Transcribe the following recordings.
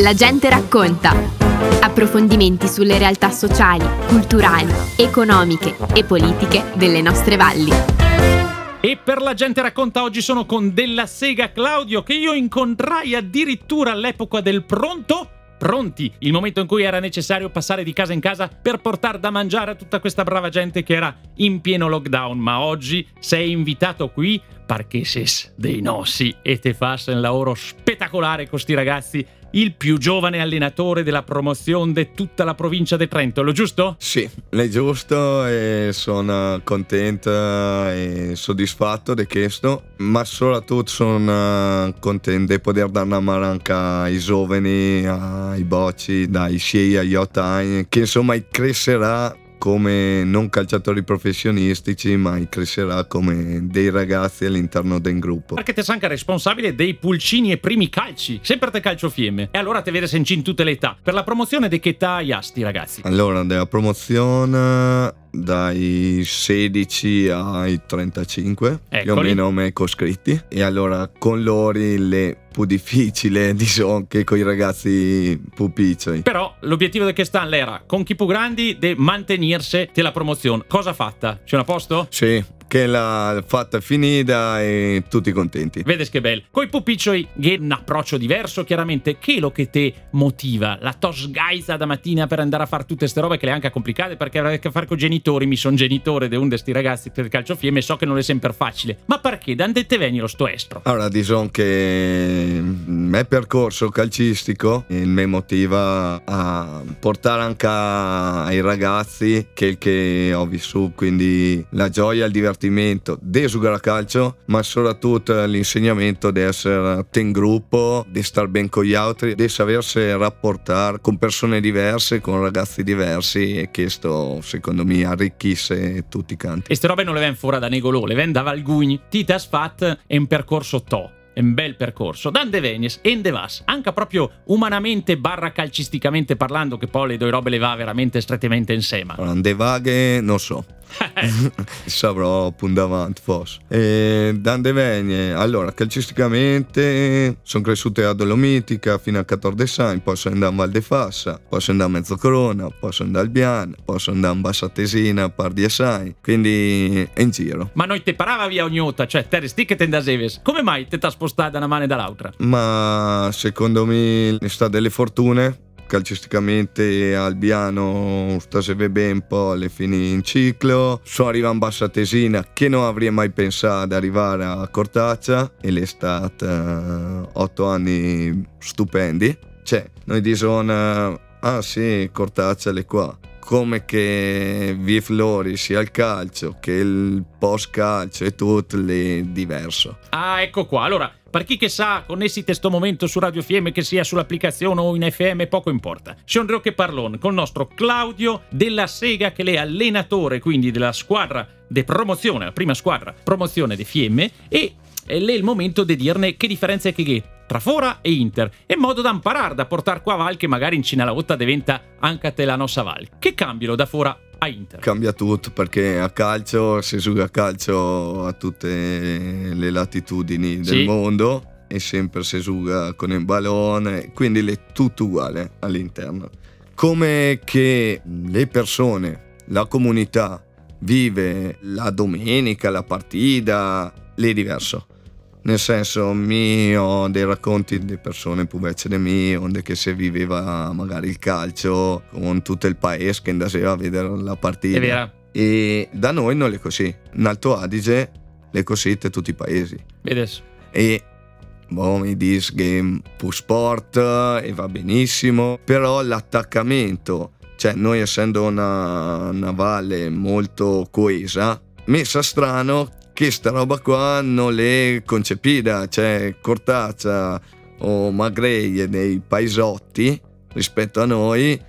La gente racconta. Approfondimenti sulle realtà sociali, culturali, economiche e politiche delle nostre valli. E per la gente racconta oggi sono con Della Sega Claudio che io incontrai addirittura all'epoca del pronto pronti il momento in cui era necessario passare di casa in casa per portare da mangiare a tutta questa brava gente che era in pieno lockdown. Ma oggi sei invitato qui perché sei dei nossi e te fai un lavoro spettacolare con questi ragazzi il più giovane allenatore della promozione di tutta la provincia di Trento, lo giusto? Sì, è giusto e sono contento e soddisfatto di questo, ma soprattutto sono contento di poter dare una mano anche ai giovani, ai bocci, dai 6 agli 8 anni, che insomma crescerà come non calciatori professionistici, ma crescerà come dei ragazzi all'interno del gruppo. Perché te sei anche responsabile dei pulcini e primi calci, sempre te calcio fiemme. E allora te vede senci in tutte le età. Per la promozione di che età hai asti, ragazzi? Allora, della promozione dai 16 ai 35, Eccoli. più o meno me coscritti. E allora con loro le più difficile, diciamo, che con i ragazzi più piccoli. Però l'obiettivo di quest'anno era, con chi più grandi, di mantenersi della promozione. Cosa fatta? C'è un posto? Sì, che l'ha fatta finita e tutti contenti. Vedes che bello. Coi pupiccioi che un approccio diverso, chiaramente. Che è lo che te motiva? La tos gaisa da mattina per andare a fare tutte queste robe che le anche complicate perché avrai a che fare con genitori. Mi sono genitore di uno di ragazzi per il calcio fiemme e so che non è sempre facile. Ma perché? Da dove te veni lo sto estro? Allora, diciamo che il mio percorso calcistico mi motiva a portare anche ai ragazzi quel che ho vissuto, quindi la gioia, il divertimento di giocare a calcio, ma soprattutto l'insegnamento di essere in gruppo, di stare bene con gli altri, di sapersi rapportare con persone diverse, con ragazzi diversi e questo secondo me arricchisce tutti i canti. E ste robe non le ven fuori da Negolò, le ven da Valgugni. Tita Sfat è un percorso to. È un bel percorso. Dande Venies, Ende Vas, anche proprio umanamente barra calcisticamente parlando, che poi le due robe le va veramente strettamente insieme. Allora, de vaghe non so. Saprò punto davanti forse. E Dande Vegne, allora calcisticamente sono cresciute a Dolomitica fino a 14 anni, posso andare a Val de Fassa, posso andare a Mezzocorona, posso andare al Bian, posso andare a Bassatesina a par 10 anni, quindi è in giro. Ma noi te parava via ogni volta, cioè te resti che te andaseves. Come mai te t'ha spostata da una mano e dall'altra? Ma secondo me sta delle fortune calcisticamente Albiano sta se bene un po' alle fini in ciclo. Sono arrivato in Bassa Tesina che non avrei mai pensato di arrivare a Cortaccia e l'è stata otto anni stupendi. Cioè noi diciamo ah sì Cortaccia è qua. Come che vi flori sia il calcio che il post calcio e tutto è diverso. Ah, ecco qua. Allora, per chi che sa, connessi questo momento su Radio FM, che sia sull'applicazione o in FM, poco importa. C'è un che parlon con il nostro Claudio della Sega, che è allenatore quindi della squadra di promozione, la prima squadra promozione di Fiemme, e è il momento di dirne che differenza è che è tra Fora e Inter, in modo da imparare, da portare qua a Val che magari in Cina la volta diventa anche te la nostra Val. Che cambiano da Fora a Inter? Cambia tutto perché a calcio si gioca a calcio a tutte le latitudini del Sì. mondo e sempre si gioca con il ballone, quindi è tutto uguale all'interno. Come che le persone, la comunità vive la domenica, la partita, è diverso. Nel senso, mi ho dei racconti di persone più vecchie di me, onde che si viveva magari il calcio con tutto il paese che andava a vedere la partita. È vero? E da noi non è così. In Alto Adige le così in tutti i paesi. Vedes? E boh, mi dici che è più sport e va benissimo, però l'attaccamento, cioè noi essendo una, una valle molto coesa, mi sa strano che sta roba qua non l'è concepita, cioè Cortaccia o Magreie dei paesotti rispetto a noi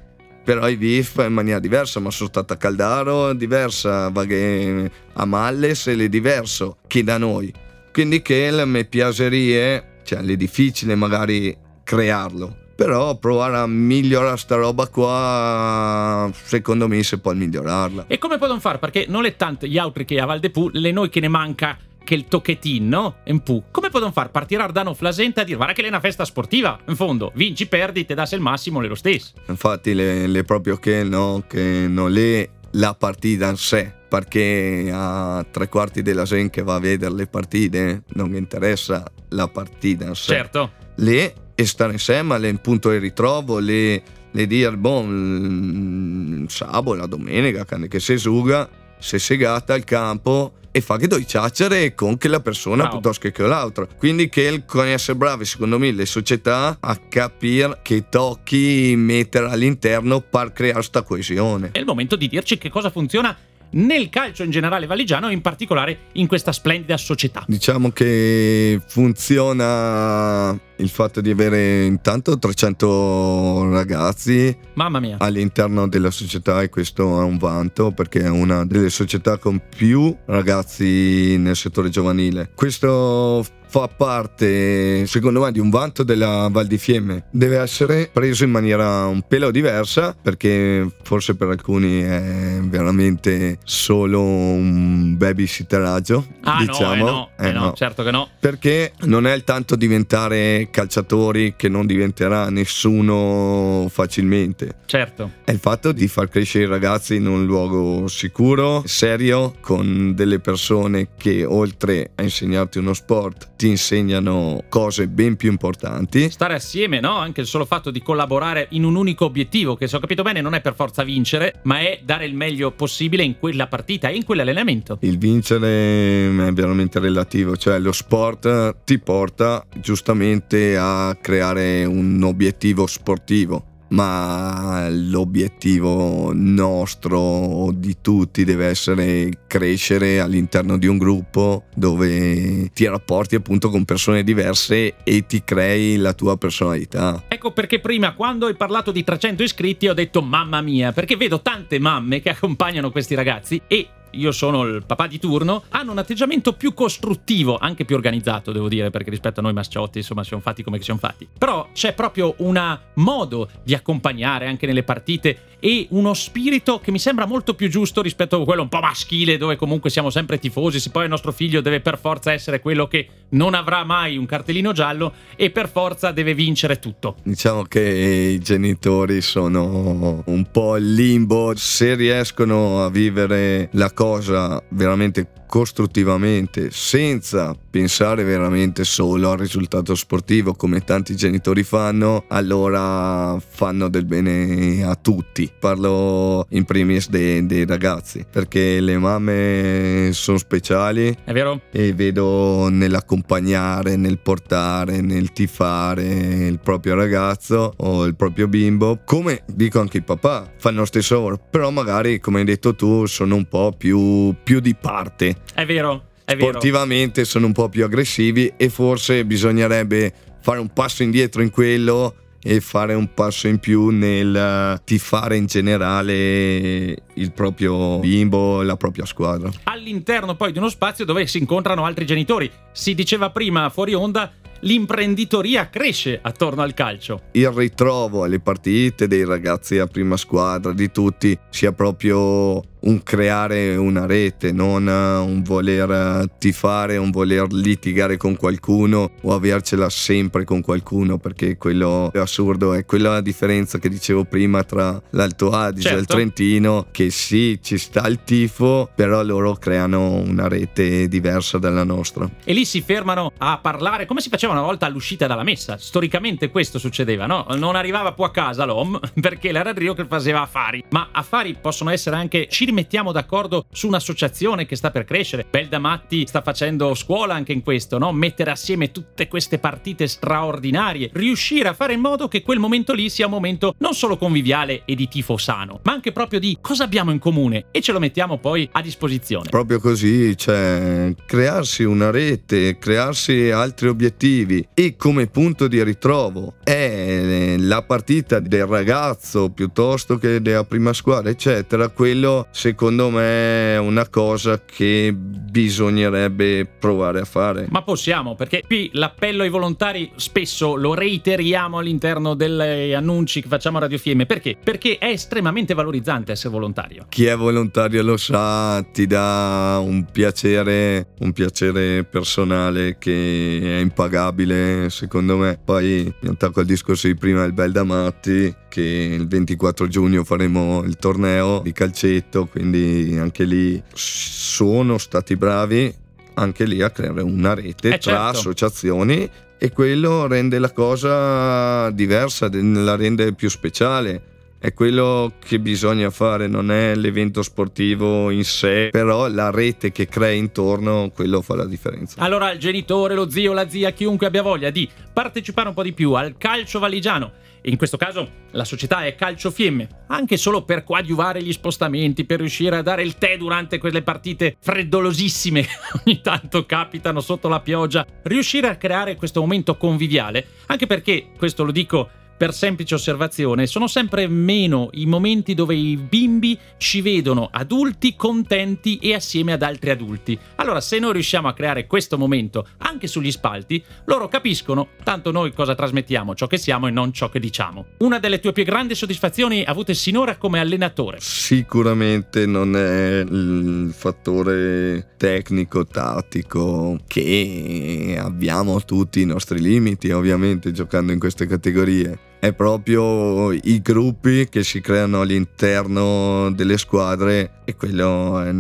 però i VIF in maniera diversa, ma sono stato a Caldaro diversa, a Malles è diverso che da noi. Quindi che le mie piacerie, cioè è difficile magari crearlo, però provare a migliorare sta roba qua, secondo me si può migliorarla. E come possono fare? Perché non è tanto gli altri che a Val de Pù, le noi che ne manca che il tocchetin, no? Po'. Come possono far partire Ardano Flasenta a dire guarda che è una festa sportiva? In fondo, vinci, perdi, te das il massimo, è lo stesso. Infatti, le, le proprio che no, che non è la partita in sé, perché a tre quarti della gente che va a vedere le partite non interessa la partita in sé. Certo. Le e stare insieme, le un punto di ritrovo, le, le dire, bon, sabato, la domenica, che si suga, se segata al campo e fa che doi chiacchiere con che la persona Bravo. piuttosto che l'altro. Quindi che con essere bravi, secondo me, le società a capire che tocchi mettere all'interno per creare questa coesione. È il momento di dirci che cosa funziona nel calcio in generale valigiano e in particolare in questa splendida società. Diciamo che funziona il fatto di avere intanto 300 ragazzi Mamma mia. all'interno della società e questo è un vanto perché è una delle società con più ragazzi nel settore giovanile. Questo fa parte, secondo me, di un vanto della Val di Fiemme. Deve essere preso in maniera un pelo diversa perché forse per alcuni è veramente solo un babysitteraggio. Ah diciamo. no, eh no, eh Eh no, no. certo che no. Perché non è il tanto diventare calciatori che non diventerà nessuno facilmente. Certo. È il fatto di far crescere i ragazzi in un luogo sicuro, serio, con delle persone che oltre a insegnarti uno sport ti insegnano cose ben più importanti. Stare assieme, no? Anche il solo fatto di collaborare in un unico obiettivo, che se ho capito bene non è per forza vincere, ma è dare il meglio possibile in quella partita e in quell'allenamento. Il vincere è veramente relativo, cioè lo sport ti porta giustamente a creare un obiettivo sportivo, ma l'obiettivo nostro di tutti deve essere crescere all'interno di un gruppo dove ti rapporti appunto con persone diverse e ti crei la tua personalità. Ecco perché prima, quando hai parlato di 300 iscritti, ho detto mamma mia, perché vedo tante mamme che accompagnano questi ragazzi e io sono il papà di turno, hanno un atteggiamento più costruttivo, anche più organizzato, devo dire, perché rispetto a noi masciotti, insomma, siamo fatti come siamo fatti. Però c'è proprio un modo di accompagnare anche nelle partite e uno spirito che mi sembra molto più giusto rispetto a quello un po' maschile, dove comunque siamo sempre tifosi, se poi il nostro figlio deve per forza essere quello che non avrà mai un cartellino giallo e per forza deve vincere tutto. Diciamo che i genitori sono un po' in limbo, se riescono a vivere la cosa veramente costruttivamente, senza pensare veramente solo al risultato sportivo come tanti genitori fanno, allora fanno del bene a tutti. Parlo in primis dei, dei ragazzi, perché le mamme sono speciali È vero? e vedo nell'accompagnare, nel portare, nel tifare il proprio ragazzo o il proprio bimbo, come dico anche il papà, fanno lo stesso lavoro, però magari come hai detto tu sono un po' più, più di parte, è vero. Sportivamente sono un po' più aggressivi e forse bisognerebbe fare un passo indietro in quello e fare un passo in più nel eh, tifare in generale il proprio bimbo, la propria squadra. all'interno poi di uno spazio dove si incontrano altri genitori. Si diceva prima fuori onda, l'imprenditoria cresce attorno al calcio. il ritrovo alle partite dei ragazzi a prima squadra, di tutti, sia proprio un creare una rete, non eh, un voler eh, tifare, un voler litigare con qualcuno o avercela sempre con qualcuno, perché quello è assurdo. È quella la differenza che dicevo prima tra l'Alto Adige e il Certo. Trentino, che sì, ci sta il tifo, però loro creano una rete diversa dalla nostra. E lì si fermano a parlare come si faceva una volta all'uscita dalla messa. Storicamente questo succedeva, no? Non arrivava più a casa l'OM perché l'era Rio che faceva affari. Ma affari possono essere anche ci rimettiamo d'accordo su un'associazione che sta per crescere. Belda Matti sta facendo scuola anche in questo, no? Mettere assieme tutte queste partite straordinarie, riuscire a fare in modo che quel momento lì sia un momento non solo conviviale e di tifo sano, ma anche proprio di cosa abbiamo in comune e ce lo mettiamo poi a disposizione. Proprio così, cioè crearsi una rete, crearsi altri obiettivi e come punto di ritrovo è la partita del ragazzo piuttosto che della prima squadra, eccetera, quello secondo me è una cosa che bisognerebbe provare a fare. Ma possiamo, perché qui l'appello ai volontari spesso lo reiteriamo all'interno degli annunci che facciamo a Radio Fiemme. Perché? Perché è estremamente valorizzante essere volontario. Chi è volontario lo sa, ti dà un piacere, un piacere personale che è impagabile, secondo me. Poi mi attacco al discorso di prima del Bel da Matti, che il 24 giugno faremo il torneo di calcetto, quindi anche lì sono stati bravi anche lì a creare una rete Eh, tra certo. associazioni e quello rende la cosa diversa, la rende più speciale. È quello che bisogna fare, non è l'evento sportivo in sé, però la rete che crea intorno, quello fa la differenza. Allora il genitore, lo zio, la zia, chiunque abbia voglia di partecipare un po' di più al calcio valigiano, in questo caso la società è Calcio Fiemme, anche solo per coadiuvare gli spostamenti, per riuscire a dare il tè durante quelle partite freddolosissime che ogni tanto capitano sotto la pioggia, riuscire a creare questo momento conviviale, anche perché, questo lo dico per semplice osservazione, sono sempre meno i momenti dove i bimbi ci vedono adulti contenti e assieme ad altri adulti. Allora, se noi riusciamo a creare questo momento anche sugli spalti, loro capiscono tanto noi cosa trasmettiamo, ciò che siamo e non ciò che diciamo. Una delle tue più grandi soddisfazioni avute sinora come allenatore. Sicuramente non è il fattore tecnico, tattico, che abbiamo tutti i nostri limiti, ovviamente, giocando in queste categorie. È proprio i gruppi che si creano all'interno delle squadre e quello è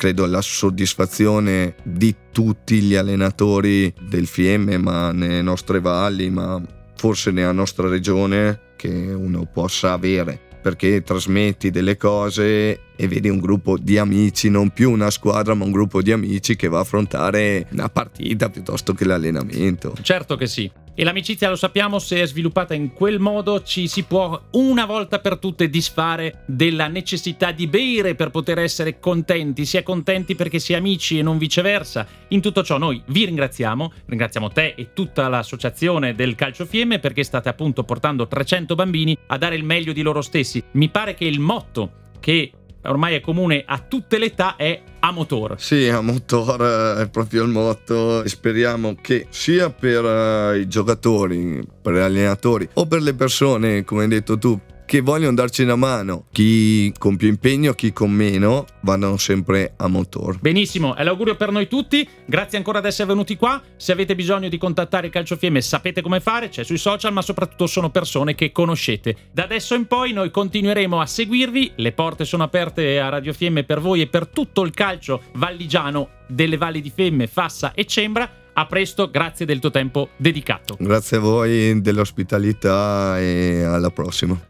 credo la soddisfazione di tutti gli allenatori del Fiemme, ma nelle nostre valli, ma forse nella nostra regione che uno possa avere perché trasmetti delle cose e vedi un gruppo di amici, non più una squadra, ma un gruppo di amici che va a affrontare una partita piuttosto che l'allenamento. Certo che sì. E l'amicizia, lo sappiamo, se è sviluppata in quel modo ci si può una volta per tutte disfare della necessità di bere per poter essere contenti. Si è contenti perché si è amici e non viceversa. In tutto ciò noi vi ringraziamo, ringraziamo te e tutta l'associazione del Calcio Fiemme perché state appunto portando 300 bambini a dare il meglio di loro stessi. Mi pare che il motto che ormai è comune a tutte le età è a motor. Sì, a motor è proprio il motto speriamo che sia per uh, i giocatori, per gli allenatori o per le persone, come hai detto tu, che vogliono darci una mano, chi con più impegno, chi con meno, vanno sempre a motor. Benissimo, è l'augurio per noi tutti. Grazie ancora di essere venuti qua. Se avete bisogno di contattare il Calcio Fiemme sapete come fare, c'è sui social, ma soprattutto sono persone che conoscete. Da adesso in poi noi continueremo a seguirvi, le porte sono aperte a Radio Fiemme per voi e per tutto il calcio valligiano delle valli di Fiemme, Fassa e Cembra. A presto, grazie del tuo tempo dedicato. Grazie a voi dell'ospitalità e alla prossima.